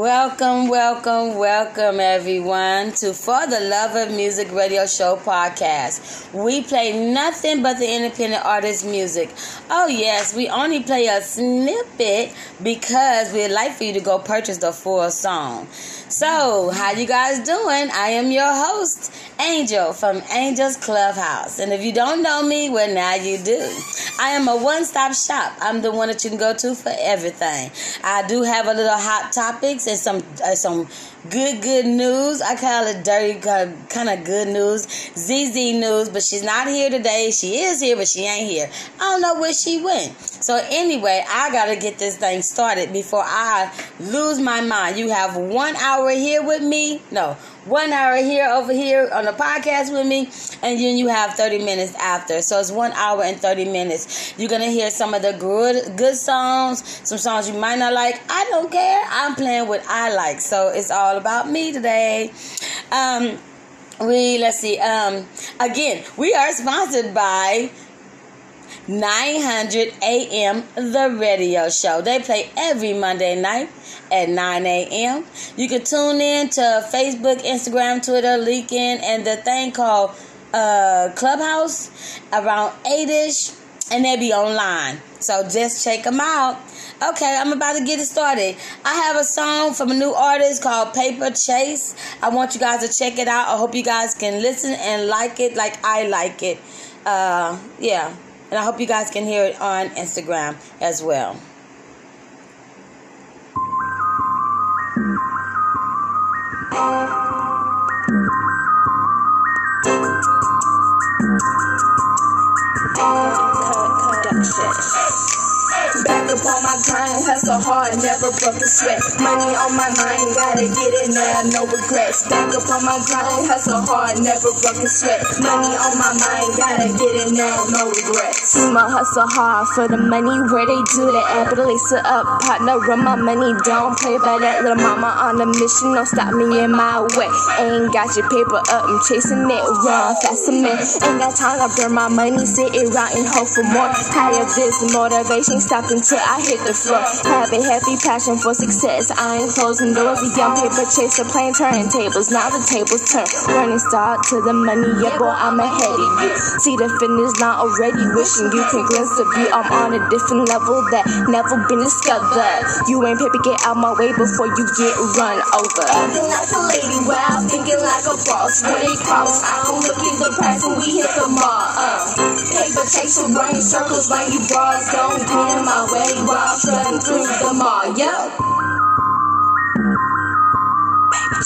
Welcome, welcome, welcome everyone to For the Love of Music Radio Show podcast. We play nothing but the independent artist music. Oh yes, we only play a snippet because we'd like for you to go purchase the full song. So, how you guys doing? I am your host, Angel from Angel's Clubhouse. And if you don't know me, well now you do. I am a one-stop shop. I'm the one that you can go to for everything. I do have a little hot topics and some uh, some good good news. I call it dirty kind of good news, ZZ news, but she's not here today. She is here, but she ain't here. I don't know where she went. So anyway, I gotta get this thing started before I lose my mind. You have one hour here with me. No, one hour here over here on the podcast with me, and then you have 30 minutes after. So it's one hour and 30 minutes. You're gonna hear some of the good good songs, some songs you might not like. I don't care. I'm playing what I like. So it's all about me today. Um we let's see. Um again, we are sponsored by 900 AM The Radio Show. They play every Monday night at 9 a.m. You can tune in to Facebook, Instagram, Twitter, LinkedIn, and the thing called uh, Clubhouse around 8 ish, and they'll be online. So just check them out. Okay, I'm about to get it started. I have a song from a new artist called Paper Chase. I want you guys to check it out. I hope you guys can listen and like it like I like it. Uh, yeah. And I hope you guys can hear it on Instagram as well. Back up on my grind, hustle hard, never broke a sweat. Money on my mind, gotta get it now, no regrets. Back up on my grind, hustle hard, never broke a sweat. Money on my mind, gotta get it now, no regrets. I'ma hustle hard for the money, where they do the app, but lace it up, partner, run my money, don't play by that little mama on a mission, don't stop me in my way. Ain't got your paper up, I'm chasing it, run faster, man. Ain't got time to burn my money, sit it right and hope for more. Higher this motivation, stop until I hit the floor. Have a happy passion for success. I ain't closing doors. A young paper chaser playing tables. Now the tables turn. Running start to the money. Yeah, boy, I'm ahead of you. See the finish line already. Wishing you can glimpse the view. I'm on a different level that never been discovered. You ain't paper, get out my way before you get run over. Acting like a lady, wow, thinking like a boss. When it costs, I don't look at the price when we hit the mall. Uh, paper chaser, running circles like you bras. Don't damn my way strutting through the mall. Yo. Baby,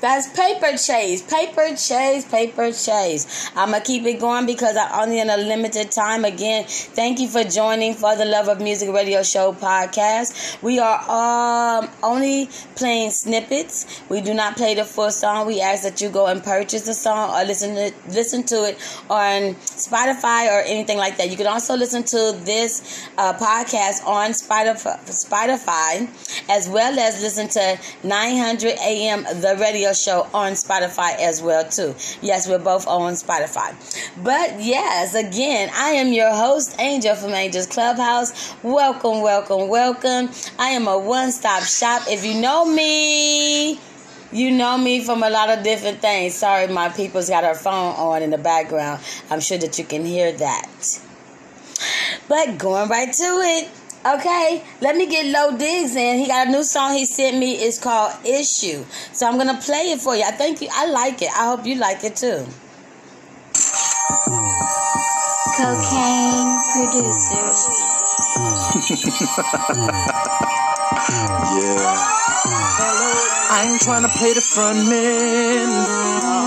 that's paper chase, paper chase, paper chase. I'm gonna keep it going because I only in a limited time. Again, thank you for joining for the Love of Music Radio Show podcast. We are um, only playing snippets. We do not play the full song. We ask that you go and purchase the song or listen to listen to it on Spotify or anything like that. You can also listen to this uh, podcast on Spotify, Spotify, as well as listen to 900 AM the radio show on Spotify as well too. Yes, we're both on Spotify. But yes, again, I am your host, Angel from Angel's Clubhouse. Welcome, welcome, welcome. I am a one-stop shop. If you know me, you know me from a lot of different things. Sorry, my people's got her phone on in the background. I'm sure that you can hear that. But going right to it. Okay, let me get Lo Diggs in. He got a new song he sent me. It's called Issue. So I'm gonna play it for you. I think you, I like it. I hope you like it too. Cocaine producers. yeah. I ain't trying to play the front man.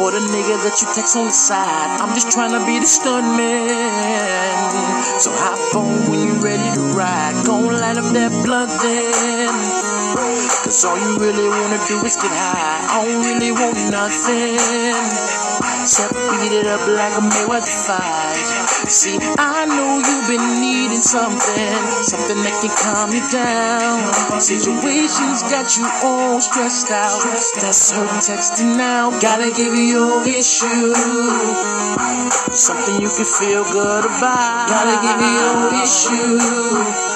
or the nigga that you text on the side. I'm just trying to be the stunt man. So hop on when light up that blunt then. Cause all you really wanna do is get high. I don't really want nothing. Except beat it up like a Mayweather fight. See, I know you've been needing something, something that can calm you down. Situations got you all stressed out. That's hurting texting now. Gotta give you your issue. Something you can feel good about. Gotta give you your issue.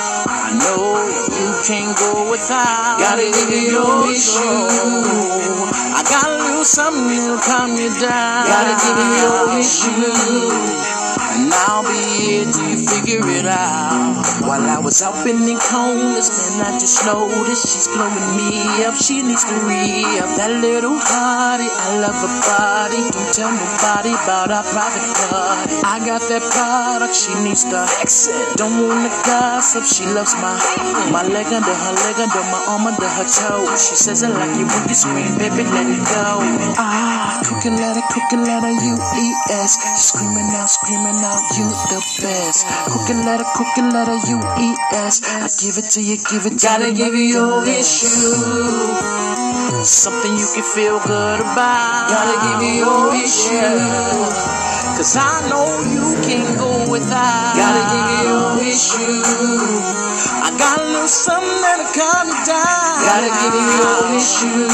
I know you can't go without. Gotta give you your issue. I got a little something to calm you down. Gotta give you your issue. And I'll be here till you figure it out. While I was out in the corners, then I just noticed she's blowing me up. She needs to re up that little hottie. I love her body. Don't tell nobody about our private part. I got that product, she needs to exit. Don't wanna gossip, she loves my my leg under her leg under my arm under her toe. She says I like it when you scream, baby, let it go. Ah, cooking letter, cooking letter, U E S. Screaming out, screaming out out, you the best. Cooking letter, cooking letter, U E S. I give it to you, give it to Gotta you. Gotta give you your issue. Something you can feel good about. Gotta give you your issue. Cause I know you can go without. Gotta give you your issue. I got a little something that'll calm you down. Gotta give you your issue.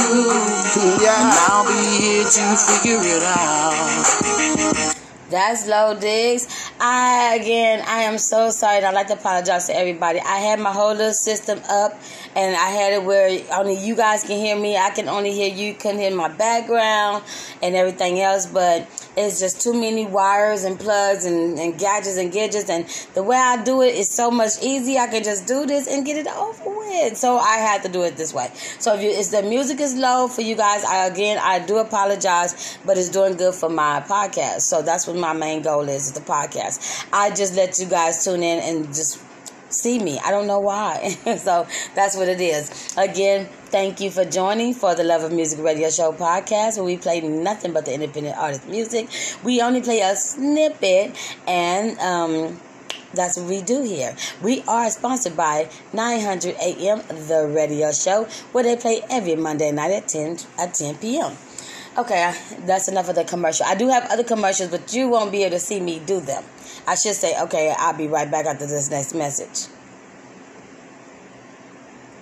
Yeah. And I'll be here to figure it out. That's Lo Diggs. I again, I am so sorry. I'd like to apologize to everybody. I had my whole little system up, and I had it where only you guys can hear me. I can only hear you. Couldn't hear my background and everything else, but it's just too many wires and plugs and, and gadgets and gadgets. And the way I do it is so much easy. I can just do this and get it over with. So I had to do it this way. So if, you, the music is low for you guys, I again I do apologize, but it's doing good for my podcast. So that's what my main goal is, is the podcast. I just let you guys tune in and just see me. I don't know why. so that's what it is. Again, thank you for joining for the Love of Music Radio Show podcast where we play nothing but the independent artist music. We only play a snippet and um that's what we do here. We are sponsored by 900 AM The Radio Show, where they play every Monday night at 10 at 10 p.m. Okay, that's enough of the commercial. I do have other commercials, but you won't be able to see me do them. I should say, okay, I'll be right back after this next message.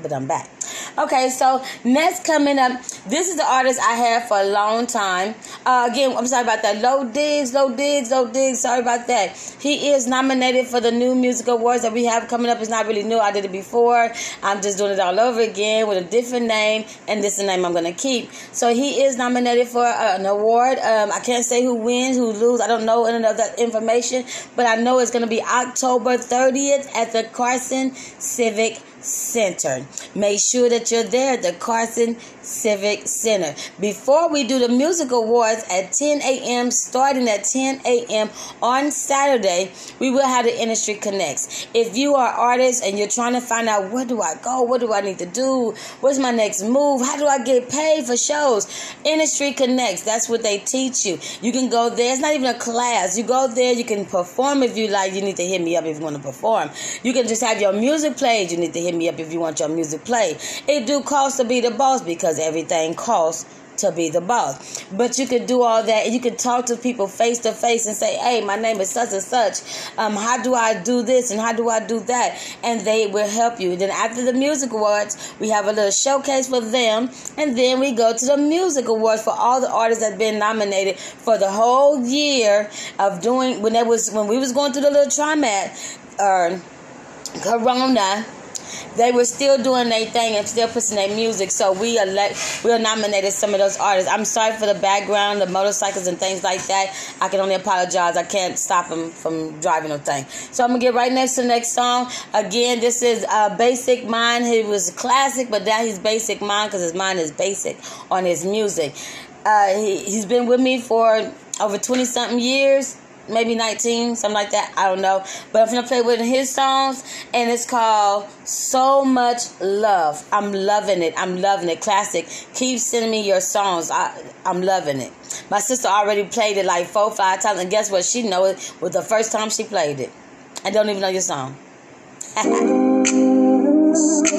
But I'm back. Okay, so next coming up, this is the artist I had for a long time. Uh, again, I'm sorry about that. Lo Diggs, Lo Diggs, Lo Diggs. Sorry about that. He is nominated for the new music awards that we have coming up. It's not really new. I did it before. I'm just doing it all over again with a different name, and this is the name I'm gonna keep. So he is nominated for uh, an award. Um, I can't say who wins, who loses. I don't know any of that information, but I know it's gonna be October 30th at the Carson Civic Center. Make sure that you're there at the Carson Civic Center. Before we do the music awards at 10 a.m., starting at 10 a.m. on Saturday, we will have the Industry Connects. If you are artists and you're trying to find out where do I go, what do I need to do, what's my next move, how do I get paid for shows, Industry Connects, that's what they teach you. You can go there. It's not even a class. You go there, you can perform if you like. You need to hit me up if you want to perform. You can just have your music played. You need to hit me up if you want your music played. It do cost to be the boss because everything costs to be the boss. But you could do all that. You could talk to people face to face and say, "Hey, my name is such and such. Um, how do I do this and how do I do that?" And they will help you. Then after the music awards, we have a little showcase for them, and then we go to the music awards for all the artists that been nominated for the whole year of doing when that was when we was going through the little trimat uh, Corona they were still doing their thing and still pushing their music. So we elect, we nominated some of those artists. I'm sorry for the background, the motorcycles and things like that. I can only apologize. I can't stop them from driving no thing. So I'm gonna get right next to the next song. Again, this is uh, Basic Mind. He was classic, but now he's Basic Mind because his mind is basic on his music. Uh, he, he's been with me for over 20 something years maybe 19, something like that. I don't know. But I'm gonna play one of his songs, and it's called So Much Love. I'm loving it. I'm loving it. Classic. Keep sending me your songs. I, I'm loving it. My sister already played it like four, five times, and guess what? She know it was the first time she played it. I don't even know your song.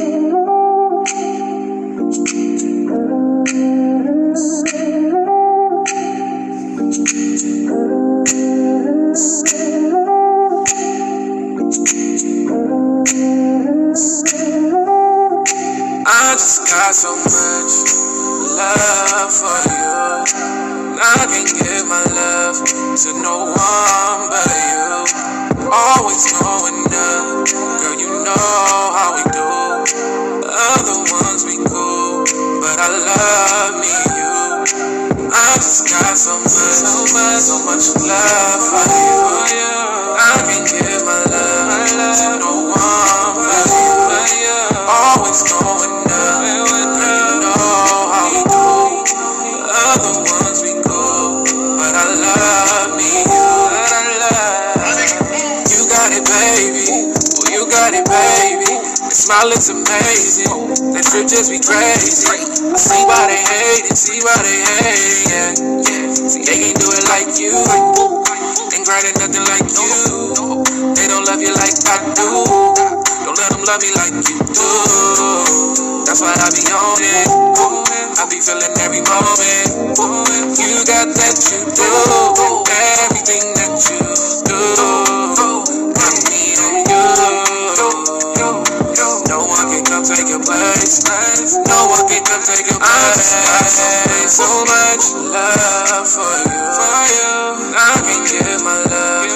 smile looks amazing. That trip just be crazy. I see why they hate it, see why they hate, yeah. yeah. See, they can't do it like you. Ain't grinding nothing like you. They don't love you like I do. Don't let them love me like you do. That's why I be on it. I be feeling every moment. You got that you do. Everything that you do. Your. So much love for you. For you. I can give my love.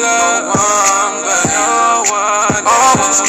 No one but no one. Always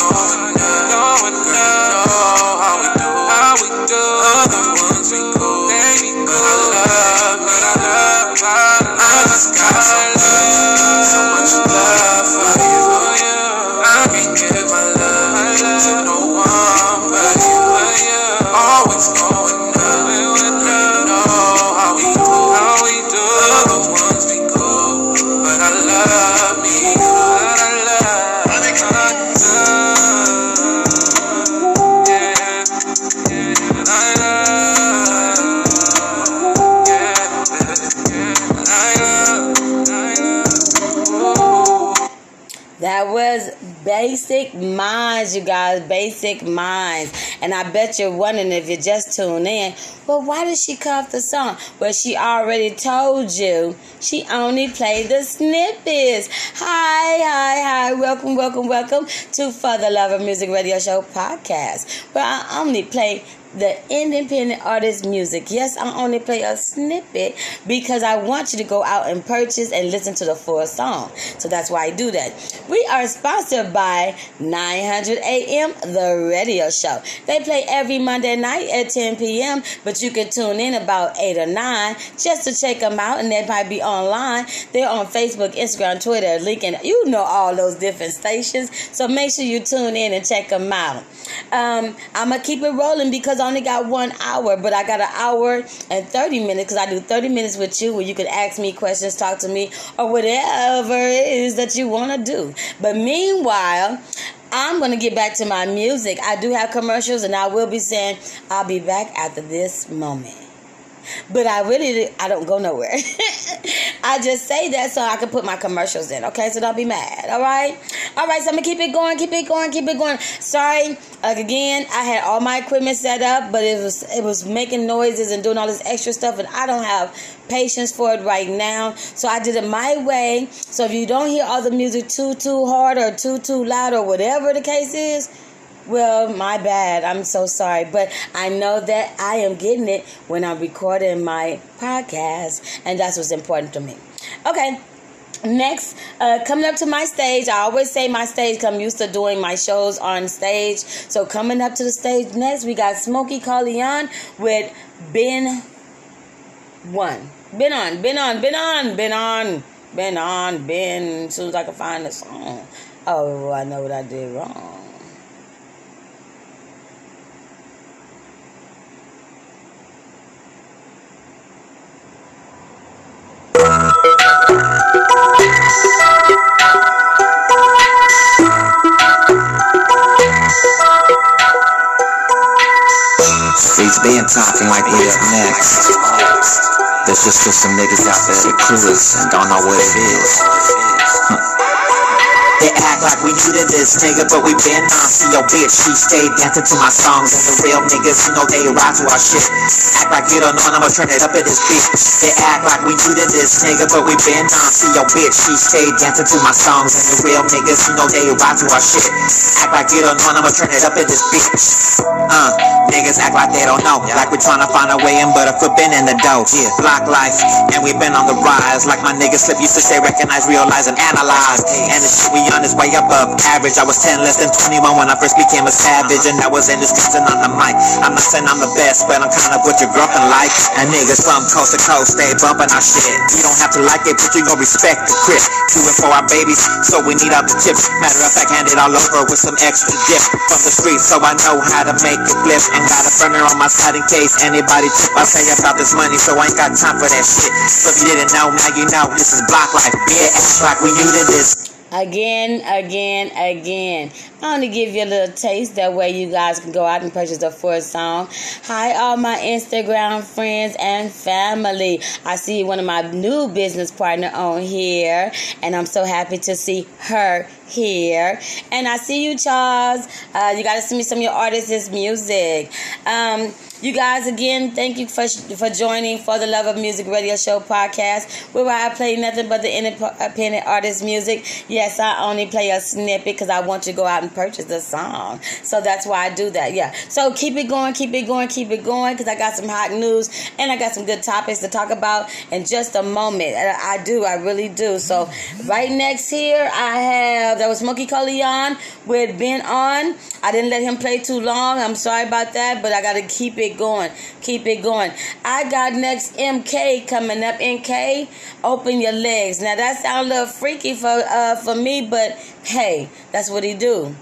you guys. Basic Minds. And I bet you're wondering if you just tune in, well, why did she cut the song? Well, she already told you. She only played the snippets. Hi, hi, hi. Welcome, welcome, welcome to For the Love of Music Radio Show podcast, where I only play the independent artist music. Yes, I only play a snippet because I want you to go out and purchase and listen to the full song. So that's why I do that. We are sponsored by 900 AM, the radio show. They play every Monday night at 10 p.m., but you can tune in about 8 or 9 just to check them out, and they might be online. They're on Facebook, Instagram, Twitter, LinkedIn. You know all those different stations. So make sure you tune in and check them out. Um, I'm going to keep it rolling because Only got one hour, but I got an hour and 30 minutes because I do 30 minutes with you where you can ask me questions, talk to me, or whatever it is that you want to do. But meanwhile, I'm going to get back to my music. I do have commercials, and I will be saying I'll be back after this moment. But I really, I don't go nowhere. I just say that so I can put my commercials in. Okay, so don't be mad. All right, all right. So I'm gonna keep it going, keep it going, keep it going. Sorry, again, I had all my equipment set up, but it was it was making noises and doing all this extra stuff, and I don't have patience for it right now. So I did it my way. So if you don't hear all the music too too hard or too too loud or whatever the case is. Well, my bad. I'm so sorry. But I know that I am getting it when I'm recording my podcast, and that's what's important to me. Okay. Next, uh, coming up to my stage, I always say my stage 'cause I'm used to doing my shows on stage. So coming up to the stage next, we got Smokey Corleone with Been On. Been on, been on, been on, been on, been on, been. As soon as I can find the song. Oh, I know what I did wrong. Ain't talking like up next. There's just cause some niggas out there that clueless and don't know what it is. They act like we new to this nigga, but we been on. See your bitch, she stayed dancing to my songs. And the real niggas, you know they ride to our shit. Act like you don't know, I'ma turn it up at this bitch. They act like we new to this nigga, but we been on. See your bitch, she stayed dancing to my songs. And the real niggas, you know they ride to our shit. Act like you don't know, I'ma turn it up at this bitch. Uh, niggas act like they don't know. Like we tryna find a way in, but a foot been in the dough. Yeah, block life, and we been on the rise. Like my niggas slip used to say, recognize, realize, and analyze. And the shit we is way above average. I was 10 less than 21 when I first became a savage, and that was in streets and on the mic. I'm not saying I'm the best, but I'm kind of what you're grumping like. And niggas from coast to coast, they bumping our shit. You don't have to like it, but you gon' respect the crit. Do it for our babies, so we need all the chips. Matter of fact, hand it all over with some extra dip from the streets, so I know how to make it flip. And got a burner on my side in case anybody trip. I say about this money, so I ain't got time for that shit. So if you didn't know, now you know. This is block life, bitch. Act like we new to this. Again, again, again. I want to give you a little taste. That way you guys can go out and purchase the full song. Hi, all my Instagram friends and family. I see one of my new business partner on here, and I'm so happy to see her here. And I see you, Charles. Uh, you got to send me some of your artists' music. Um, you guys, again, thank you for for joining for the Love of Music Radio Show podcast, where I play nothing but the independent artist music. Yes, I only play a snippet because I want you to go out and purchase the song. So that's why I do that. Yeah. So keep it going, keep it going, keep it going, because I got some hot news and I got some good topics to talk about in just a moment. I do, I really do. So right next here, I have that was Smokey Corleone with Been On. I didn't let him play too long. I'm sorry about that, but I got to keep it going. Keep it going. I got next MK coming up. MK, open your legs. Now that sounds a little freaky for uh, for me, but hey, that's what he do.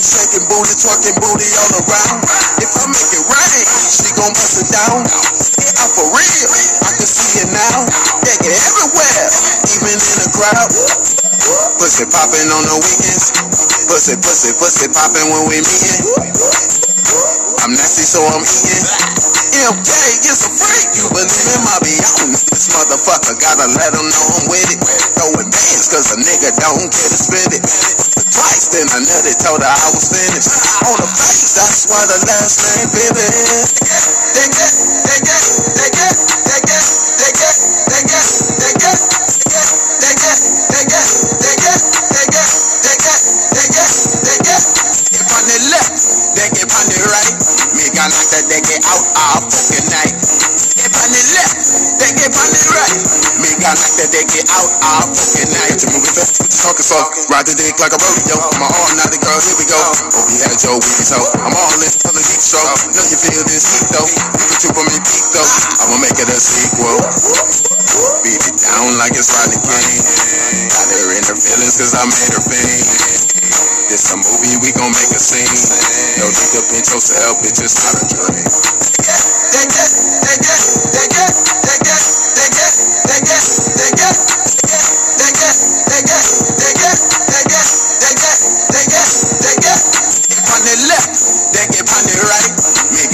Shaking booty, booty all around. I make it rain, she gon' bust it down. I'm for real. I can see it now. Yeah, get everywhere, even in the crowd. Pussy popping on the weekends. Pussy, pussy, pussy popping when we meeting. I'm nasty, so I'm eating. MK is a freak. You believe him? I be on this motherfucker. Gotta let him know I'm with it. Throwing bands, cause a nigga don't get to spit it. Twice, then I nutted, told her I was finished. On the face, that's why the last name Vivid. They get, they get, they get, they get, they get, they get, they get, they get, they get, they get, they get, they get, they get, they get. If on the left, they get on the right. Me got knock that they get out all fucking night. If on the left, they get on the right. Me got knock that they get out all fucking night. You moving fast, for? Ride the dick like a rodeo. My arm, not the girl, here we go. Oh, Hope you had your weekend toe. I'm all in for the deep stroke. Know you feel this heat though. Can trip on me peak though. I'ma make it a sequel. Beat it down like it's Rodney King. Got her in her feelings cause I made her faint. This a movie, we gon' make a scene. No need to pinch yourself, it's not a dream. They get, they get,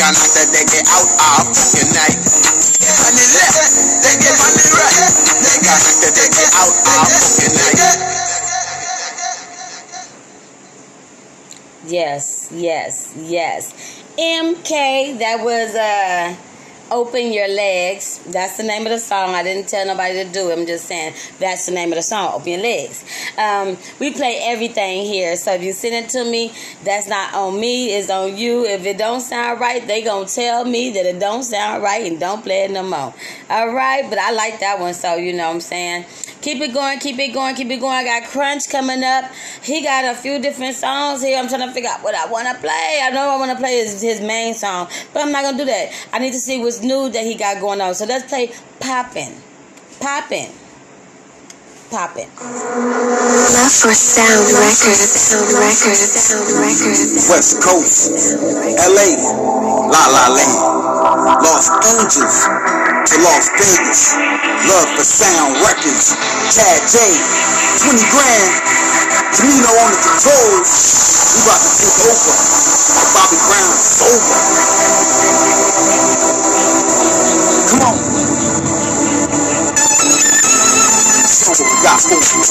That they get out all fucking night. Left, they get right. They that they get out all fucking night. Yes, yes, yes. MK, that was uh Open Your Legs. That's the name of the song. I didn't tell nobody to do it. I'm just saying that's the name of the song, Open Your Legs. Um, we play everything here. So if you send it to me, that's not on me, it's on you. If it don't sound right, they gonna tell me that it don't sound right and don't play it no more. All right, but I like that one, so you know what I'm saying. Keep it going, keep it going, keep it going. I got Crunch coming up. He got a few different songs here. I'm trying to figure out what I want to play. I know I want to play his, his main song, but I'm not to do that. I need to see what's new that he got going on. So let's play Poppin'. Poppin'. Poppin'. Love for sound records, sound records, sound records. West Coast, LA, La La Land. Los Angeles to Las Vegas. Love for Sound Records. Chad J. 20 grand. Tamino on the controls. We about to take over. Like Bobby Brown over. Come on. Got for you.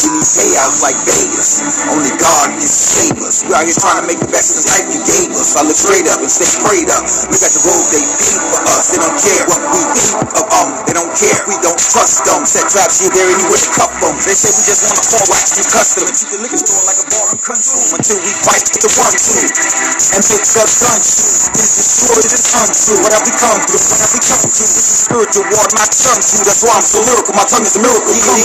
We need like Vegas. Only God can save us. We out here trying to make the best of the life you gave us. I look straight up and stay prayed up. Look at the road they paved for us. They don't care what we think of them. They don't care. We don't trust them. Set traps here, there, anywhere to cuff them. They say we just want to fall wax and custom and treat the liquor store like a bar and consume until we fight to one two and pick up gun shoes. This is true, it is untrue. What have we come through? What have we come to? This is spiritual war, not tongue to. That's I'm so lyrical. My tongue is a miracle. Come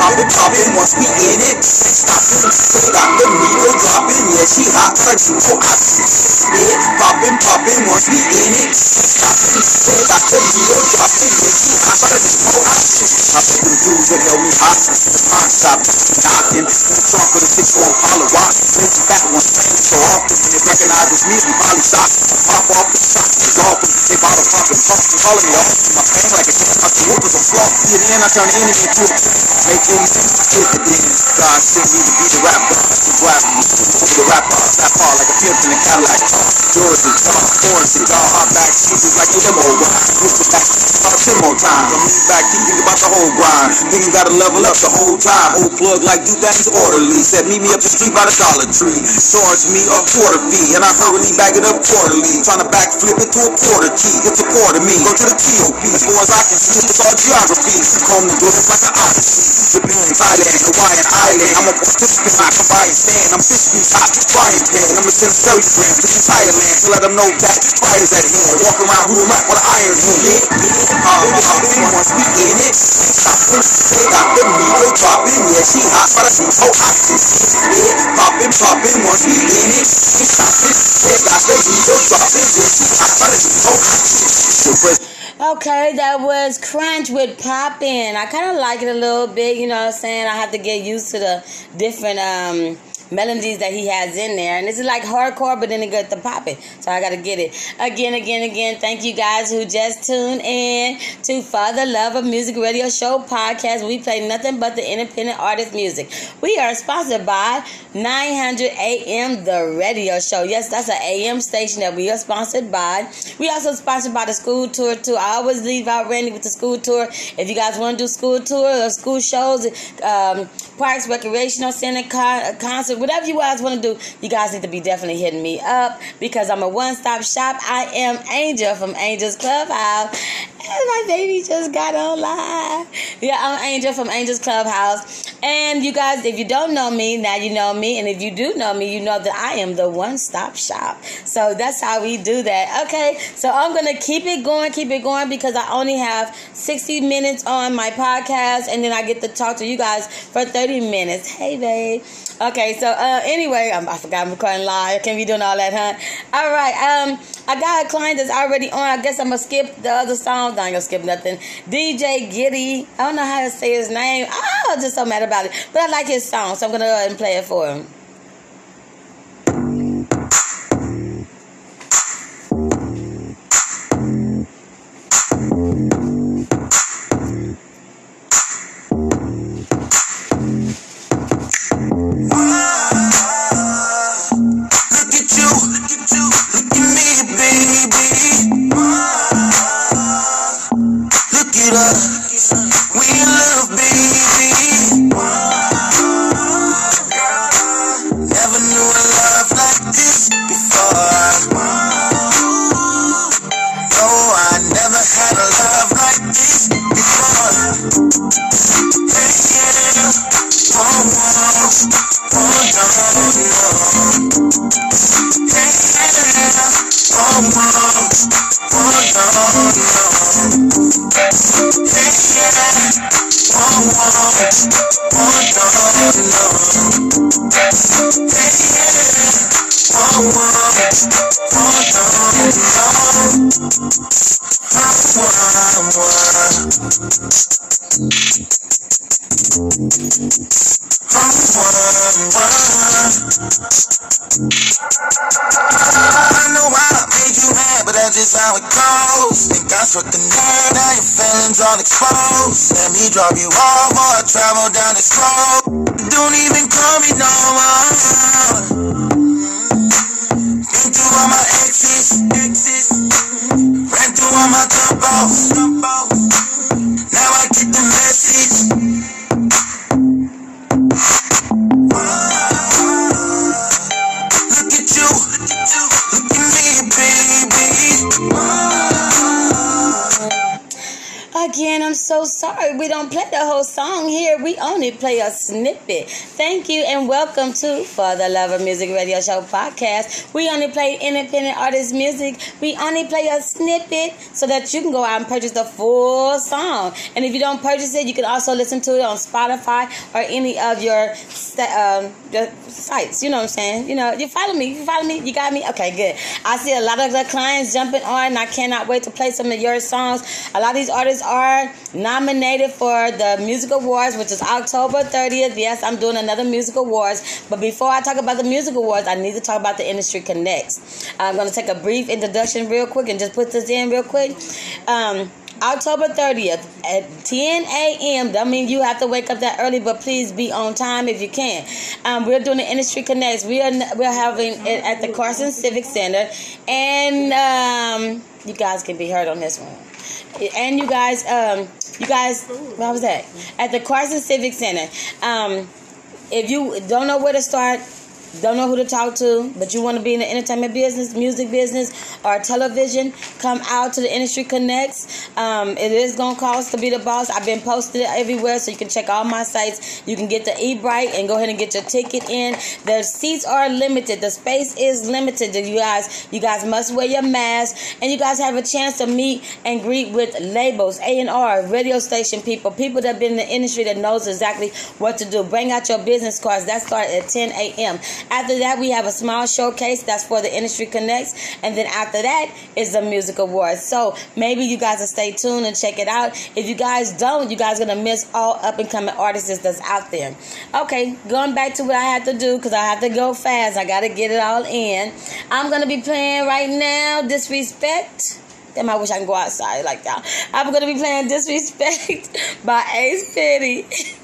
I've been popping once we in it. Stopping, got the needle dropping. Yeah, she hot, you. Oh, I see it. Popping, popping once we in it. Stopping, got the needle dropping. Yeah, she hot, you. Oh, I see I put them dudes that held me hostage. The pawn shop, knocking. In the trunk with a six four hollow watch. Makes back one so often. They recognize it's me, we probably shot. Pop off the shot. Golfing. They bottle popping. Pumping. Calling me off. My pain like a cat. The whoop is a flaw. See, then I turn the enemy into a Make. Hit the demons. God sent me to be the rap god. The rap the rap god. That far like a pimp in a Cadillac. Georgia, dark, orange, cigar, hot back. She's like a limo. Push it back. About ten more times. I'm lean back. Keep thinking about the whole grind. Thinking gotta level up the whole time. Old plug like do things orderly. Said meet me up the street by the Dollar Tree. Charge me a quarter fee. And I hurriedly bag it up quarterly. Trying to backflip into a quarter key. It's a quarter me. Go to the TOP. As far as I can see, it's all geography. Comb the globe like an odyssey. Japan, Thailand, Hawaiian Island. I'm a participant, not a buy and stand. I'm fish piece hot, frying pan. I'm a send telegram to the entire land to let them know that fight is at hand. Walk around rule rap with an iron hand. It, stopping, say got the needle dropping. Yeah, she hot, but I so hot. Yeah, popping, popping, once we in it, stopping, say got the needle dropping. Yeah, she hot, but I so hot. Okay, that was Crunch with Poppin'. I kind of like it a little bit, you know what I'm saying? I have to get used to the different um, melodies that he has in there. And this is like hardcore, but then it got the popping. So I got to get it. Again, again, again, thank you guys who just tuned in to For the Love of Music Radio Show podcast. We play nothing but the independent artist music. We are sponsored by 900 AM The Radio Show. Yes, that's an AM station that we are sponsored by. We also sponsored by the school tour too. I always leave out Randy with the school tour. If you guys want to do school tour or school shows, um, parks, recreational center, con- concert, whatever you guys want to do, you guys need to be definitely hitting me up because I'm a one-stop shop. I am Angel from Angels Clubhouse. And my baby just got on live. Yeah, I'm Angel from Angels Clubhouse. And you guys, if you don't know me, now you know me. And if you do know me, you know that I am the one-stop shop. So that's how we do that. Okay, so I'm going to keep it going, keep it going because I only have 60 minutes on my podcast and then I get to talk to you guys for 30 minutes. Hey, babe. Okay, so uh, anyway, I'm, I forgot I'm recording live. Can't be doing all that, huh? All right, um, I got a client that's already on. I guess I'm gonna skip the other songs. I ain't gonna skip nothing. DJ Giddy. I don't know how to say his name. Oh, I'm just so mad about it. But I like his song, so I'm gonna go ahead and play it for him. Look feelings all exposed. Let me drop you off while I travel down this play a snippet. Thank you and welcome to For the Love of Music Radio Show podcast. We only play independent artist music. We only play a snippet so that you can go out and purchase the full song. And if you don't purchase it, you can also listen to it on Spotify or any of your um, the sites. You know what I'm saying? You know, you follow me. You follow me. You got me. Okay, good. I see a lot of the clients jumping on, I cannot wait to play some of your songs. A lot of these artists are nominated for the Music Awards, which is October 30th. Yes, I'm doing another Music Awards. But before I talk about the Music Awards, I need to talk about the Industry Connects. I'm going to take a brief introduction real quick and just put this in real quick. Um, October 30th at 10 a.m. That means you have to wake up that early, but please be on time if you can. Um, we're doing the Industry Connects. We are we're having it at the Carson Civic Center, and um, you guys can be heard on this one. And you guys, um, you guys, what was that? At the Carson Civic Center. Um, if you don't know where to start, don't know who to talk to, but you want to be in the entertainment business, music business, or television, come out to the Industry Connects. Um, it is going to cost to be the boss. I've been posted everywhere, so you can check all my sites. You can get the Eventbrite and go ahead and get your ticket in. The seats are limited. The space is limited. You guys, you guys must wear your mask, and you guys have a chance to meet and greet with labels, A&R, radio station people, people that have been in the industry that knows exactly what to do. Bring out your business cards. That starts at 10 a.m. After that, we have a small showcase that's for the Industry Connects. And then after that is the Music Awards. So maybe you guys will stay tuned and check it out. If you guys don't, you guys are going to miss all up and coming artists that's out there. Okay, going back to what I had to do because I have to go fast. I got to get it all in. I'm going to be playing right now Disrespect. Damn, I wish I can go outside like that. I'm to be playing Disrespect by Ace Petty.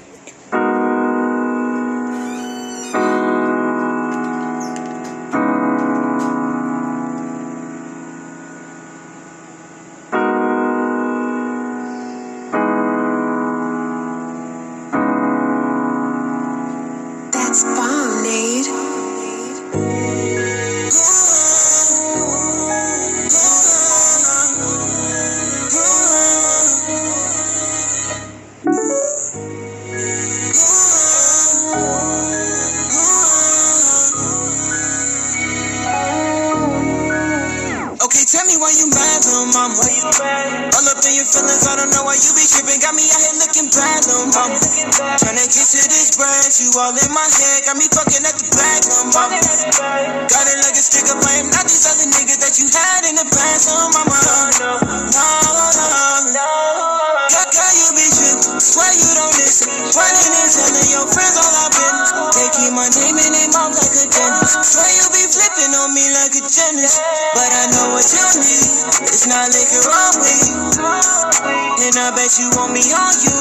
Bet you want me on you.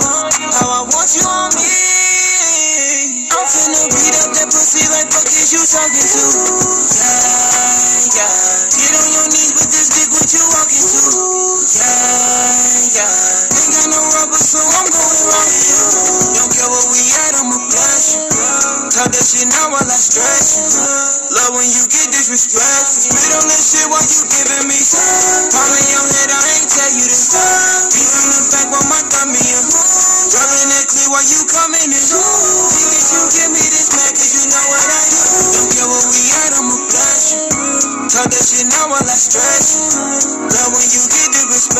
How I want you on me. I'm finna beat up that pussy like fuck is you talking to? Yeah, yeah. Get on your knees with this dick, what you walking to? Yeah, yeah. Ain't got no rubber, so I'm going wrong with you. Don't care what we at, I'ma blast you. Talk that shit now while I stretch you. Love when you get disrespectful. Spit on this shit while you giving me some. Talk that shit now while I stretch. Love when you get disrespectful, yeah.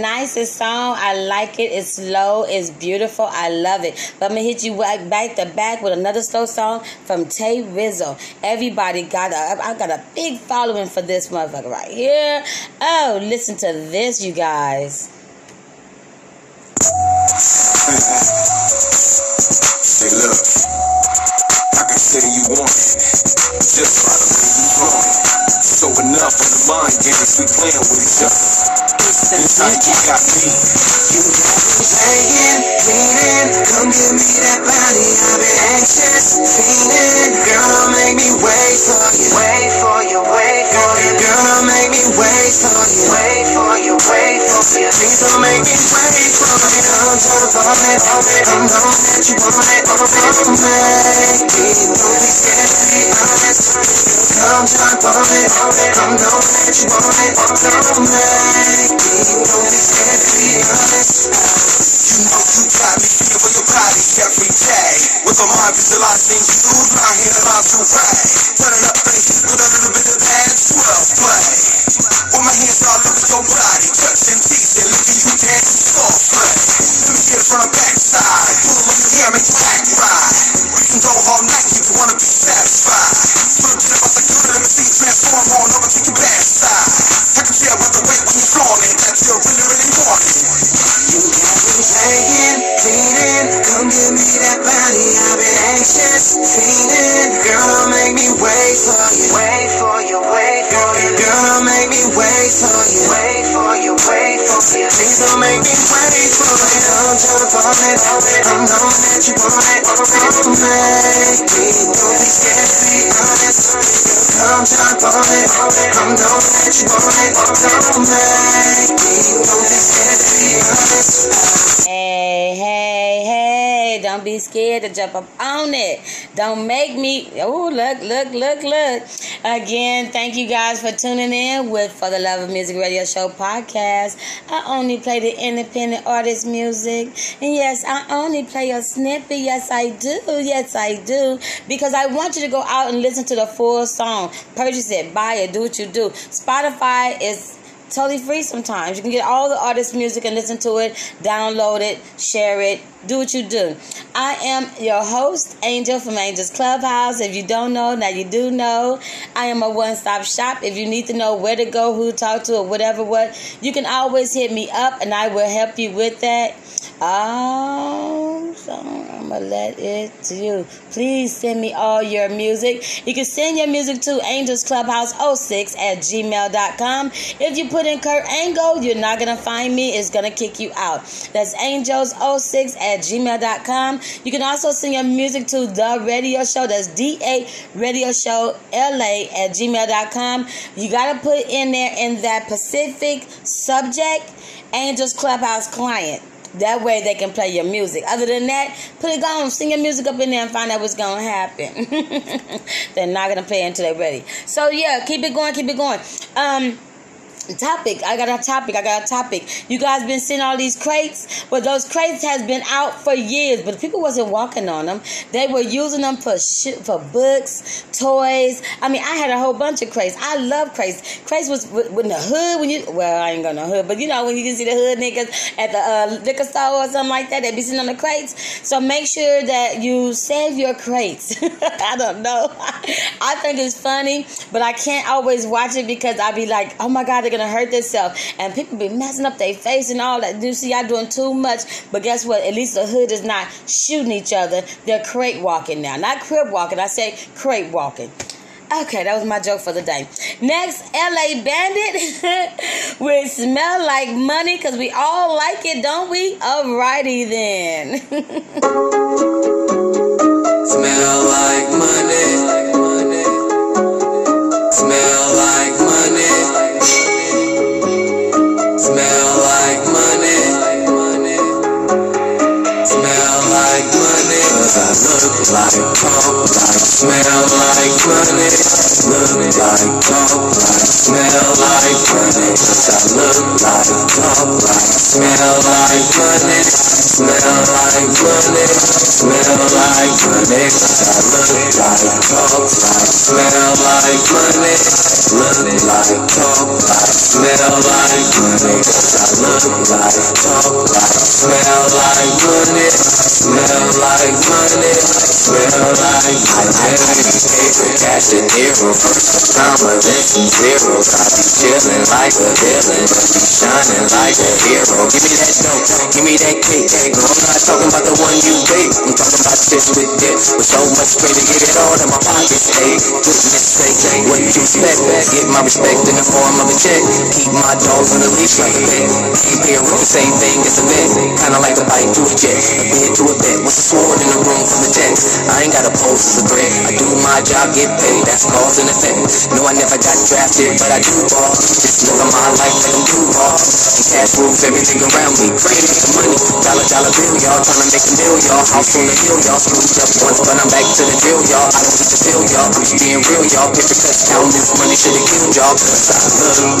Nicest song. I like it. It's slow. It's beautiful. I love it. But I'm gonna hit you back to back with another slow song from Ta Rizzle. Everybody got a I got a big following for this motherfucker right here. Oh, listen to this, you guys. Say, look, I can say you want it, just by the way you it. So enough of the mind games we playing with each other. This how you got me. You got me playing, cleaning. Come give me that body. I've been anxious, fiending. Girl, make me wait for you. Wait for you, wait for you. Girl, make me wait for you. Wait for you, wait for you. Please don't make me wait for you. I'm trying to want it. I'm knowing that you want it. Oh, make me. Don't be scared to be honest. Trying to want it. I'm knowing that you want it. Oh, don't make me. Don't be honest. You know you got me feeling for your body every day. With my mind visualizing you, hand aligns to right. Turning up things with a little scared to jump up on it. Don't make me. Oh, look, look, look, look. Again, thank you guys for tuning in with For the Love of Music Radio Show podcast. I only play the independent artist music. And yes, I only play a snippet. Yes, I do. Yes, I do. Because I want you to go out and listen to the full song. Purchase it, buy it, do what you do. Spotify is totally free sometimes. You can get all the artist music and listen to it, download it, share it, do what you do. I am your host, Angel from Angel's Clubhouse. If you don't know, now you do know. I am a one stop shop. If you need to know where to go, who to talk to, or whatever, what, you can always hit me up and I will help you with that. Oh, so I'm gonna let it to you. Please send me all your music. You can send your music to angelsclubhouse06 at gmail.com. If you put in Kurt Angle, you're not gonna find me. It's gonna kick you out. That's angels06 at gmail.com. You can also send your music to the radio show. That's DA Radio Show LA at gmail.com. You gotta put in there in that Pacific subject, Angels Clubhouse client. That way they can play your music. Other than that, put it on, sing your music up in there and find out what's gonna happen. They're not gonna play until they're ready. So yeah, keep it going, keep it going. Um topic i got a topic i got a topic. You guys been seeing all these crates? But those crates has been out for years but people wasn't walking on them they were using them for sh- for books toys. I mean i had a whole bunch of crates. I love crates. Crates was with the hood when you well i ain't got no hood but you know when you can see the hood niggas at the uh, liquor store or something like that they be sitting on the crates. So make sure that you save your crates. I don't know. I think it's funny but i can't always watch it because i be like oh my god gonna hurt themselves and people be messing up their face and all that. You see, y'all doing too much, but guess what? At least the hood is not shooting each other. They're crate walking now, not crib walking. I say crate walking. Okay, that was my joke for the day. Next, LA Bandit with Smell Like Money because we all like it, don't we? Alrighty then. Smell like coke, like smell like money. Look like coke, like smell like money. Cause I look like coke, like smell like money. Smell like money, smell like money. Cause I look like coke, like smell like money. Look like coke, like smell like money. Cause I look like coke, like smell like money. Smell like money money. Smell like money. Paper, cash and hero. Time I listen zeros. I be chillin' like a villain. Be shining like a hero. Give me that dope. Give me that cake. No, I'm not talking about the one you bake. I'm talking about this with With to get it all in my pockets. Hey, goodness sake. What you expect? Get my respect in the form of a check. Keep my dogs on the leash like a pet. Keep hearing the same thing as a vet. Kinda like a bite to a jet. A bit to a bet. What's a sword in the room for the text? I ain't got a pose as a threat. I do my job, get paid. That's cause and effect. No, I never got drafted, but I do ball. Just live on my life like I'm Duval. And cash rules everything around me. Praying for money. Dollar, dollar bill, y'all. Trying to make a deal, y'all. House on the hill, y'all. Screwed up once, but I'm back to the drill, y'all. I don't get to feel, y'all. I'm just being real, y'all. Paper cuts, count this money should've killed y'all. Look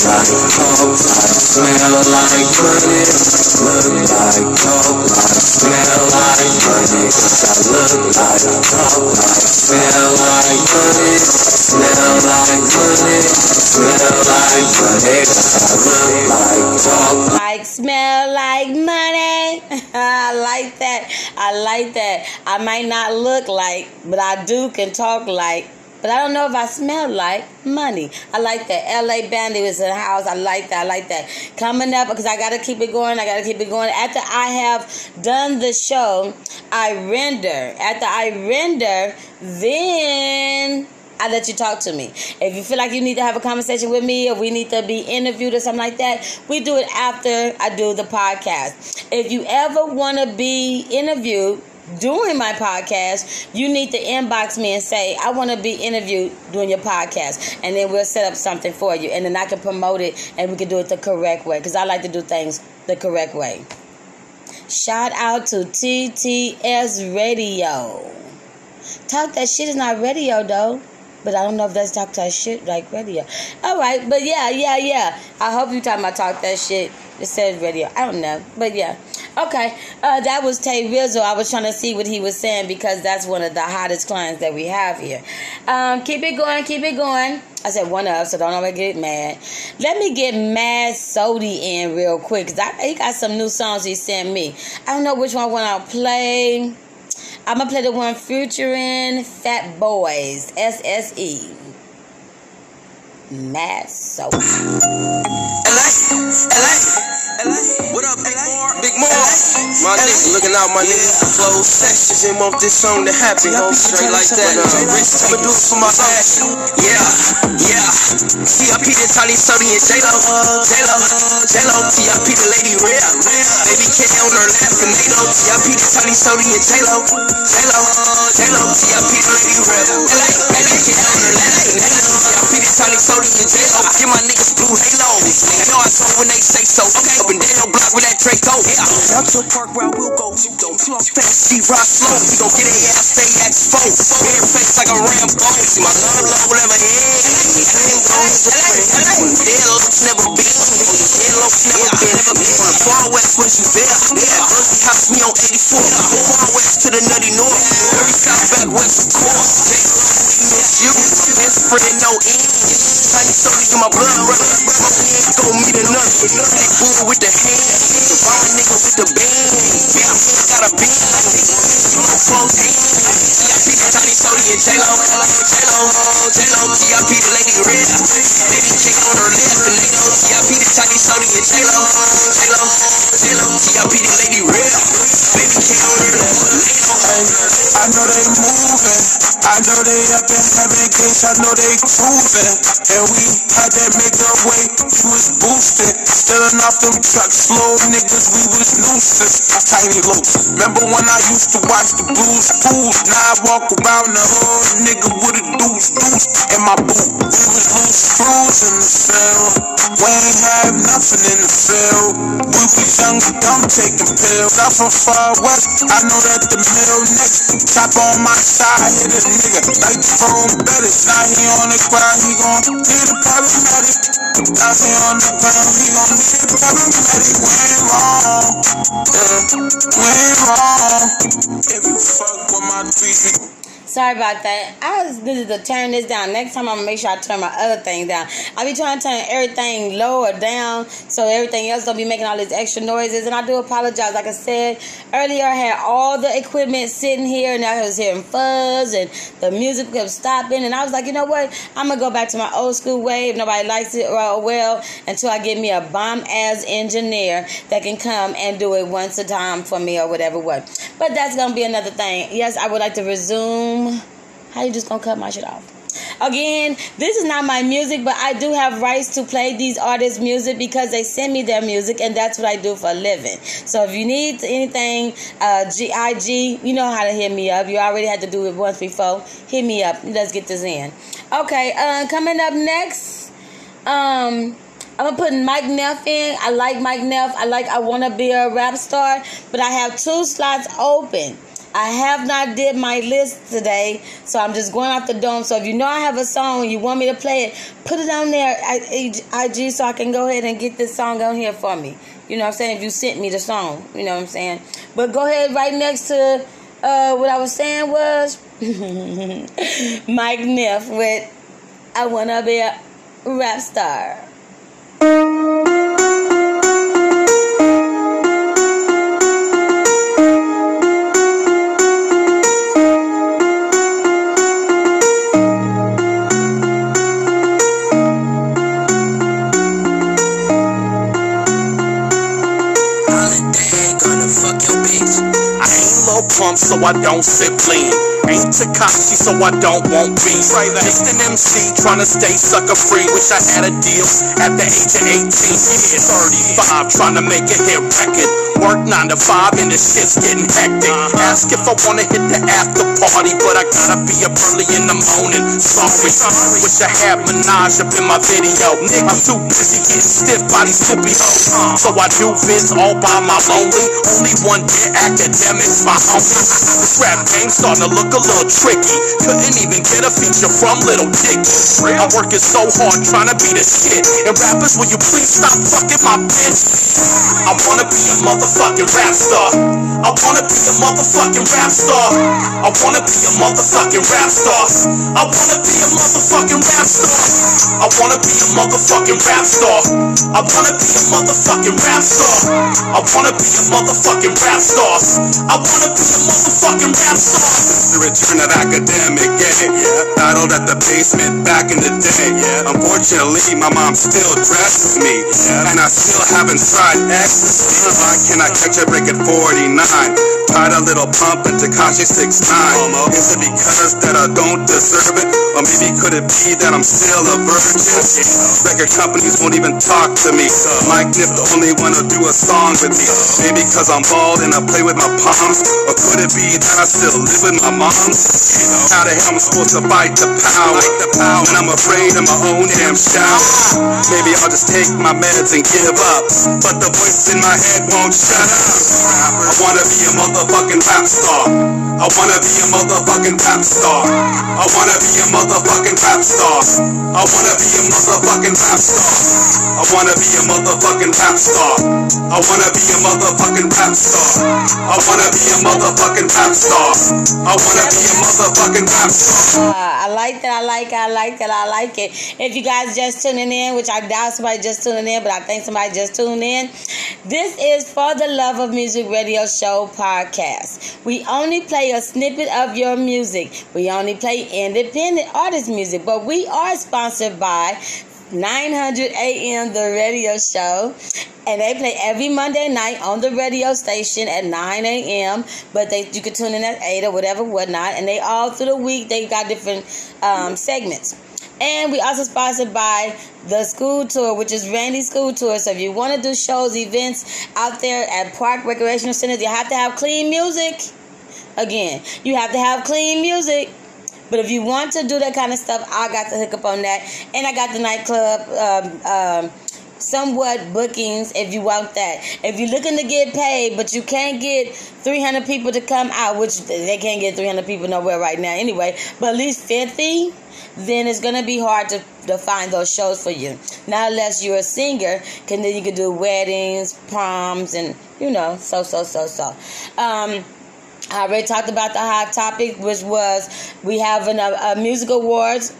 like, like, smell like money. Look like, like, smell like money. I look like, like, smell like money. Smell like money. Smell like money. I look like, talk like smell like money. I like that. I like that. I might not look like, but I do can talk like. But I don't know if I smell like money. I like that. LA Bandit was in the house. I like that. I like that. Coming up because I gotta keep it going. I gotta keep it going. After I have done the show, I render. After I render, then I let you talk to me. If you feel like you need to have a conversation with me, or we need to be interviewed or something like that, we do it after I do the podcast. If you ever want to be interviewed during my podcast, you need to inbox me and say, I want to be interviewed during your podcast. And then we'll set up something for you. And then I can promote it and we can do it the correct way. Because I like to do things the correct way. Shout out to TTS Radio. Talk that shit is not radio though. But I don't know if that's talk that shit like radio. All right, but yeah, yeah, yeah. I hope you talking about talk that shit. It says radio. I don't know, but yeah. Okay, uh, that was Ta Rizzle. I was trying to see what he was saying because that's one of the hottest clients that we have here. Um, keep it going, keep it going. I said one of, so don't ever get mad. Let me get Mad Sodi in real quick because he got some new songs he sent me. I don't know which one I want to play. I'm gonna play the one featuring Fat Boys, SSE. Soul. LA, LA, LA. What up, Big More? Big More. My nigga, looking out, my nigga. Close sessions and want this song to happen, ho. Straight like that. Uh, Rich, I'ma do it for my passion. Yeah, yeah. TIP the Tiny Sody and J-Lo. J-Lo, J-Lo. TIP the Lady Rhea. Baby K on her left and NATO. TIP the Tiny Sody and J-Lo. J-Lo, J-Lo. TIP the Lady. LA, LA, K on her left and NATO. TIP the Tiny Sody and J-Lo. Give my niggas blue halos. You know I saw when they say so. Okay. Up and down your block with that Draco. Yeah. Out to park where I will go. Don't pull fast, see rock slow. We gon' get a ass, stay exposed. Bare face like a Rambo. See my love never. Ain't gon' hit the friend. Dead looks never been. Dead looks never the far west when you there. Yeah. Jersey house me on 84. Far west to the nutty north. Every south back west of course. J we miss you. Best friend no end. Tiny Sony in my blood running. Smoke in, go meet another. Big bull with the hand. Bomb nigga with the. Yeah, got a. And J-Lo. J-Lo, J-Lo. TIP the Lady Red. Baby chick on her left. And they know TIP the Tiny Sony and J-Lo. J-Lo, J-Lo. TIP the Lady Red. Baby chick on her left. I know they moving. I know they up in heaven, case I know they cruising. And we had that make up way, we was boosted. Stealing off them trucks, slow niggas, we was nuisance. Tiny loose. Remember when I used to watch the blues fools? Now I walk around the hood, nigga with a deuce, deuce in my boot. We was loose screws in the cell. We ain't have nothing in the field. We was young and dumb taking pills. I'm from far west, I know that the mill next. Chop on my side, hit a nigga like the phone better. Now he on the ground, he gon' need a paramedic. Now he on the ground, he gon' need a paramedic. We ain't wrong, yeah, we ain't wrong. If you fuck with my beat, Sorry about that. I was good to turn this down. Next time I'm gonna make sure I turn my other thing down. I'll be trying to turn everything low or down so everything else don't be making all these extra noises. And I do apologize. Like I said earlier, I had all the equipment sitting here and I was hearing fuzz and the music kept stopping. And I was like, you know what? I'm gonna go back to my old school way. If nobody likes it well, well until I get me a bomb ass engineer that can come and do it once a time for me or whatever. What? But that's gonna be another thing. Yes, I would like to resume. How you just gonna cut my shit off? Again, this is not my music, but I do have rights to play these artists' music because they send me their music, and that's what I do for a living. So if you need anything, uh, GIG, you know how to hit me up. You already had to do it once before. Hit me up. Let's get this in. Okay, uh, coming up next, um. I'm gonna put Mic Nif in. I like Mic Nif. I like I wanna be a rap star, but I have two slots open. I have not did my list today, so I'm just going off the dome. So if you know I have a song you want me to play it, put it on there IG so I can go ahead and get this song on here for me. You know what I'm saying? If you sent me the song, you know what I'm saying. But go ahead right next to uh, what I was saying was Mic Nif with I Wanna Be a Rap Star. So I don't sit lean. Ain't Tekashi so I don't want beef. Just an MC trying to stay sucker free. Wish I had a deal at the age of 18. Yeah, 35 trying to make a hit record. Work 9 to 5 and the shit's getting hectic. Uh-huh. Ask if I wanna hit the after party, but I gotta be up early in the morning. Sorry, wish I had Minaj up in my video. Nigga, I'm too busy getting stiff by these stupid hoes. Uh-huh. So I do vids all by my lonely. Only one dear academics, my homie. This rap game starting to look a little tricky. Couldn't even get a feature from Little Dicky. I'm working so hard trying to be the shit. And rappers, will you please stop fucking my bitch? I wanna be a motherfucking rap star. I wanna be a motherfucking rap star. I wanna be a motherfucking rap star. I wanna be a motherfucking rap star. I wanna be a motherfucking rap star. I wanna be a motherfucking rap star. I wanna be a motherfucking rap star. I wanna be a motherfucking rap star. The return of academic, yeah, yeah. Battled at the basement back in the day, yeah. Unfortunately, my mom still dresses me, yeah. And I still haven't tried ecstasy. Why can I catch a break at 49? Tried a little pump and Tekashi 6'9. Is it because that I don't deserve it? Or maybe could it be that I'm still a virgin? Record companies won't even talk to me. Mic Nif the only wanna do a song with me. Maybe cause I'm bald and I play with my palms. Or could it be that I still live with my mom? How the hell am I supposed to fight the power? When I'm afraid of my own damn shower. Maybe I'll just take my meds and give up. But the voice in my head won't shut up. I wanna be a motherfucking rap star. I wanna be a motherfucking rap star. I wanna be a motherfucking rap star. I wanna be a motherfucking rap star. I wanna be a motherfucking rap star. I wanna be a motherfucking rap star. I wanna be a motherfucking rap star. I wanna be a motherfucking rap star. Uh, I like that. I like it. I like that. I like it. If you guys just tuning in, which I doubt somebody just tuning in, but I think somebody just tuned in, this is For the Love of Music Radio Show podcast. We only play a snippet of your music. We only play independent artist music, but we are sponsored by 900 AM, the radio show. And they play every Monday night on the radio station at 9 a.m. But they you can tune in at 8 or whatever, whatnot. And they all through the week, they got different um, segments. And we also sponsored by the school tour, which is Randy's school tour. So if you want to do shows, events out there at park recreational centers, you have to have clean music. Again, you have to have clean music. But if you want to do that kind of stuff, I got to hook up on that. And I got the nightclub um, um, somewhat bookings if you want that. If you're looking to get paid, but you can't get 300 people to come out, which they can't get 300 people nowhere right now anyway, but at least 50 then it's gonna be hard to, to find those shows for you. Not unless you're a singer, can then you can do weddings, proms, and you know, so so so so. Um, I already talked about the hot topic, which was we have an, a, a music awards.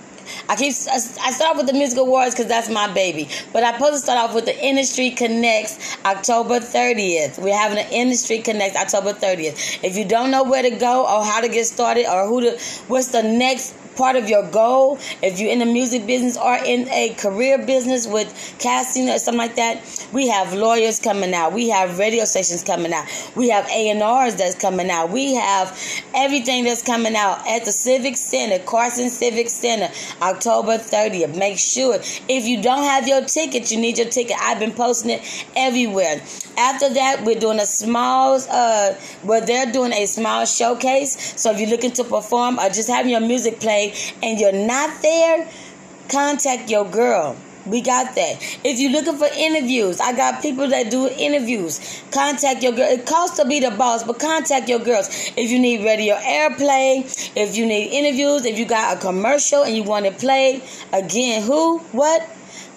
I keep I start with the music awards because that's my baby, but I supposed to start off with the Industry Connects October 30th. We're having an Industry Connects October 30th. If you don't know where to go or how to get started or who to, what's the next part of your goal, if you're in the music business or in a career business with casting or something like that, we have lawyers coming out. We have radio stations coming out. We have A&Rs that's coming out. We have everything that's coming out at the Civic Center, Carson Civic Center, October 30th. Make sure if you don't have your ticket, you need your ticket. I've been posting it everywhere. After that, we're doing a small, uh, where they're doing a small showcase. So if you're looking to perform or just having your music played and you're not there, contact your girl. We got that. If you're looking for interviews, I got people that do interviews. Contact your girl. It costs to be the boss, but contact your girls. If you need radio airplay, if you need interviews, if you got a commercial and you want it played, again, who, what,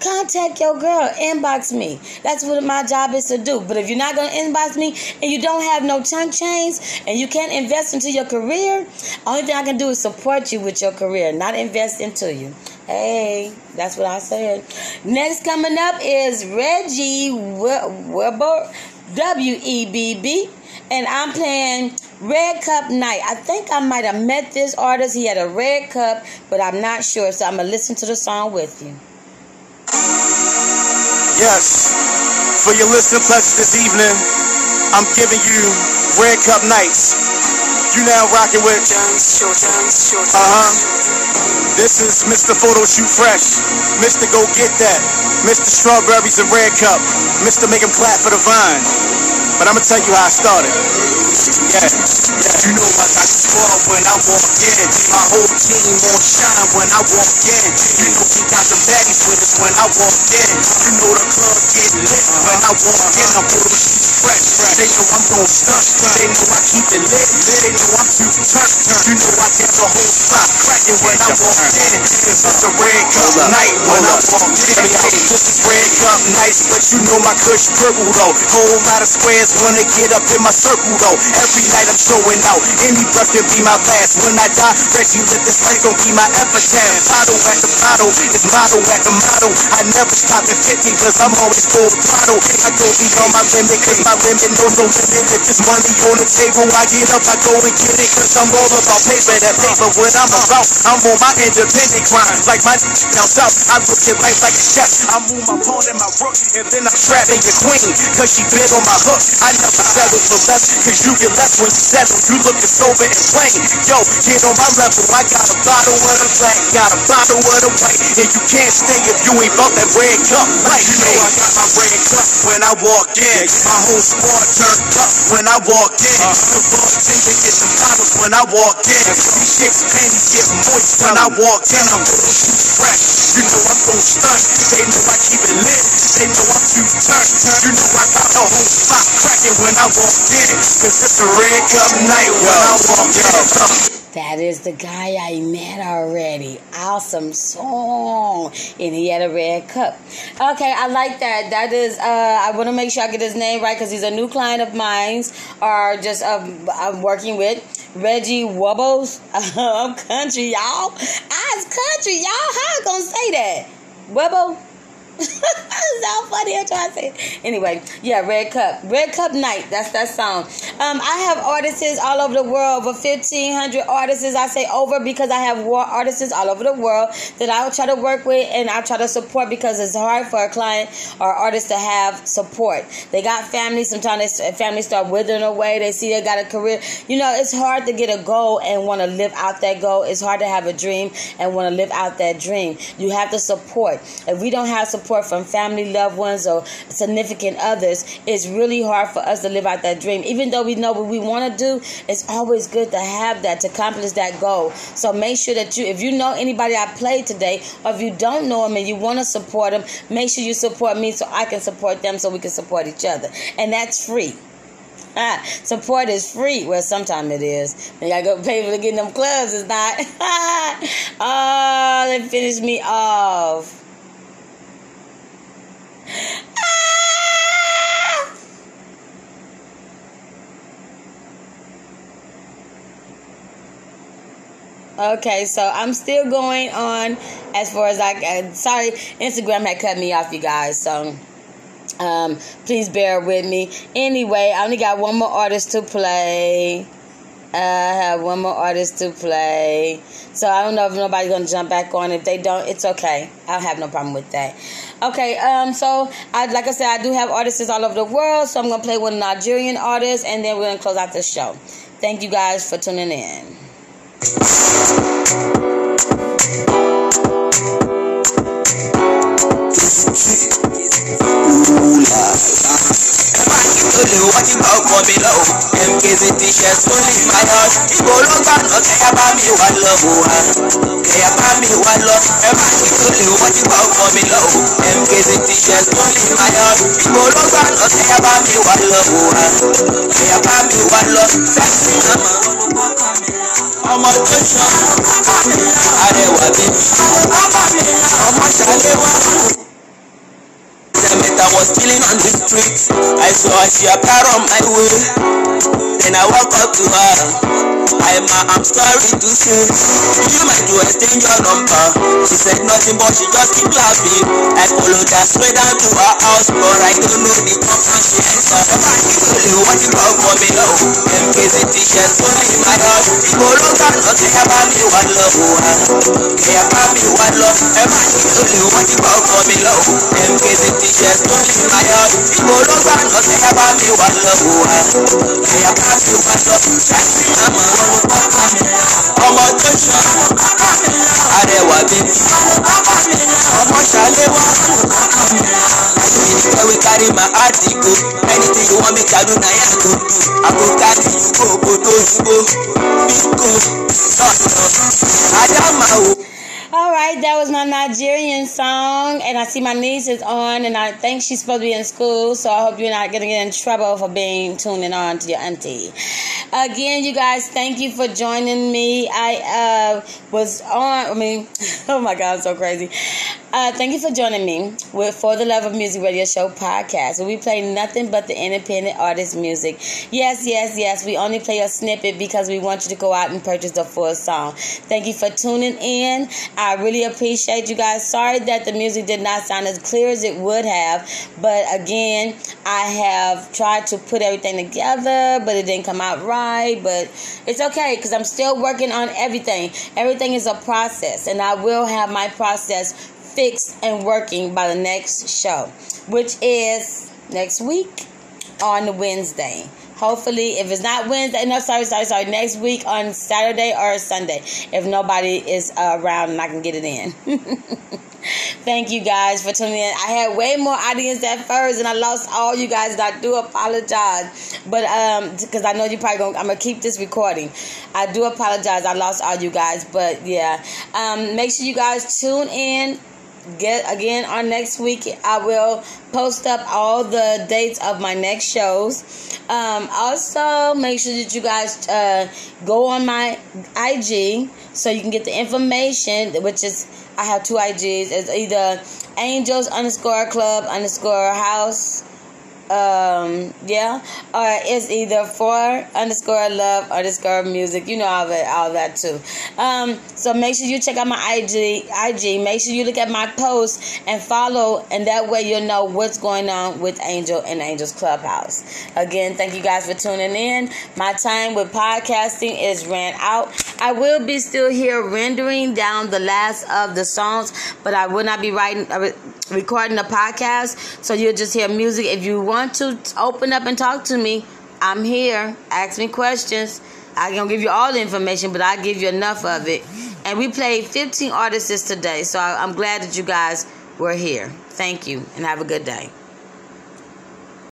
contact your girl inbox me that's what my job is to do but if you're not going to inbox me and you don't have no chunk chains and you can't invest into your career only thing i can do is support you with your career not invest into you hey that's what i said next coming up is Reggie Webb w-e-b-b and i'm playing Red Cup Night. I think I might have met this artist. He had a red cup, but I'm not sure. So I'm going to listen to the song with you. Yes, for your listening pleasure this evening, I'm giving you Red Cup Nights. You now rocking with Uh huh. This is Mr. Photo Shoot Fresh, Mr. Go Get That, Mr. Strawberries and Red Cup, Mr. Make 'em Clap for the Vine. But I'm gonna tell you how I started. Yeah. You know what I squad when I walk in. My whole team on shine when I walk in. You know we got the baddies with us when I walk in. You know the club get lit when I walk in. I'm photo shoot fresh. They know I'm gon' stunt. They know I keep it lit. They know I'm too turn. You know I get the whole spot cracking when I walk in. Cause it's a red cup night when I walk in. This is red cup nights, but you know my kush purple though. Whole lot of squares wanna get up in my circle though. Every night I'm showing out. Any breath can be my last. When I die, Reggie lit this life gon' be my epitaph. Bottle at the bottle, it's motto at the motto. I never stop at 50 cause I'm always full throttle. I go beyond my limit cause my limit knows no limit. If there's money on the table, I get up, I go and get it cause I'm all about paper. That paper, what I'm about, I'm on my independent grind. Like my down south, I look at life like a chef. I move my pawn and my rook, and then I'm trapping your queen cause she bit on my hook. I never settle for less cause you get less when you settle. You looking sober and plain. Yo, get on my level. I got a bottle of the black, got a bottle of the white. And you can't stay if you ain't bought that red cup. Like, you know I got my red cup when I walk in. My whole squad turned up when I walk in. Uh. The bartender get some bottles when I walk in. These chicks panties get moist when I walk in. I'm gonna shoot fresh. You know I'm gon' stunt. They know I keep it lit. They know I'm too turned. You know I got the whole spot cracking when I walk in. Cause it's a red cup night when I walk in. That is the guy I met already. Awesome song. And he had a red cup. Okay, I like that. That is, uh, I want to make sure I get his name right because he's a new client of mine or just um, I'm working with. Reggie Wubbles. I'm country, y'all. I was country, y'all. How I gonna say that? Wubbo? so funny. I'm trying to say. Anyway, yeah, Red Cup, Red Cup Night. That's that song. Um, I have artists all over the world, over fifteen hundred artists. I say over because I have war artists all over the world that I try to work with and I try to support because it's hard for a client or artist to have support. They got families. Sometimes families start withering away. They see they got a career. You know, it's hard to get a goal and want to live out that goal. It's hard to have a dream and want to live out that dream. You have to support. If we don't have support support from family, loved ones, or significant others, it's really hard for us to live out that dream. Even though we know what we want to do, it's always good to have that to accomplish that goal. So make sure that you, if you know anybody I played today, or if you don't know them and you want to support them, make sure you support me so I can support them so we can support each other. And that's free. Ah, support is free. Well, sometimes it is. You gotta go pay for to get them clubs. It's not. oh, they finished me off. Okay, so I'm still going on as far as I. Uh, sorry, Instagram had cut me off, you guys. So um, please bear with me. Anyway, I only got one more artist to play. I have one more artist to play. So I don't know if nobody's gonna jump back on. If they don't, it's okay. I'll have no problem with that. Okay, um, so I like I said, I do have artists all over the world, so I'm gonna play one Nigerian artist and then we're gonna close out the show. Thank you guys for tuning in. olùwọ́jú bá ọkọ mi lọ o mkz t-shirt only my heart ibo ló gbà lọ kẹyà bá mi wá lọ o wa kẹyà bá mi wá lọ ẹ má ṣe olùwọ́jú bá ọkọ mi mkz t-shirt only my heart ibo ló gbà lọ kẹyà bá mi wá lọ o wa kẹyà bá mi wá lọ sẹ́yìn mọ́mọ́ ọmọ tó ṣan arẹwà mi ọmọ ṣàlẹ̀ wá. I saw she appeared on my way. Then I walk up to her. I'm, I'm sorry to say, you might do exchange your number. She said nothing, but she just keep laughing. I followed her straight down to her house, but I don't know the company she entered. Only what you talk for me now. MK's t-shirts only in my heart. People look at us, they have me one love. They have me one love. Only what you talk for me now. MK's t-shirts only in my heart. People look at us, they have me one love. They have me one love. I'm a ọmọ tó ṣan arẹwà bíbí ọmọ ṣàlẹwà ìdíkẹ́ we carry my heart go anything you wan make i do na yan go do i go carry you go obodo oyinbo biko sọ̀tọ̀ adama o. Right, that was my Nigerian song, and I see my niece is on, and I think she's supposed to be in school, so I hope you're not gonna get in trouble for being tuning on to your auntie. Again, you guys, thank you for joining me. I uh, was on. I mean, oh my God, I'm so crazy. Uh, thank you for joining me with For the Love of Music Radio Show podcast, where we play nothing but the independent artist music. Yes, yes, yes. We only play a snippet because we want you to go out and purchase the full song. Thank you for tuning in. I really appreciate you guys. Sorry that the music did not sound as clear as it would have, but again, I have tried to put everything together, but it didn't come out right. But it's okay because I'm still working on everything. Everything is a process, and I will have my process fixed and working by the next show, which is next week on Wednesday. Hopefully, if it's not Wednesday, no, sorry, sorry, sorry, next week on Saturday or Sunday, if nobody is uh, around and I can get it in. Thank you guys for tuning in. I had way more audience at first, and I lost all you guys. And I do apologize, but um, because I know you probably gonna, I'm gonna keep this recording. I do apologize. I lost all you guys, but yeah. Um, make sure you guys tune in get again on next week i will post up all the dates of my next shows. Um, also make sure that you guys uh, go on my ig so you can get the information which is i have two ig's it's either angels underscore club underscore house um yeah or it's either for underscore love underscore music. You know all that all that too. Um so make sure you check out my ig ig make sure you look at my posts and follow and that way you'll know what's going on with angel and angels clubhouse. Again thank you guys for tuning in. My time with podcasting is ran out. I will be still here rendering down the last of the songs but i will not be writing uh, recording the podcast. So you'll just hear music if you want want to open up and talk to me, I'm here. Ask me questions. I can give you all the information, but I give you enough of it. And we played 15 artists today, so I'm glad that you guys we're here. Thank you and have a good day.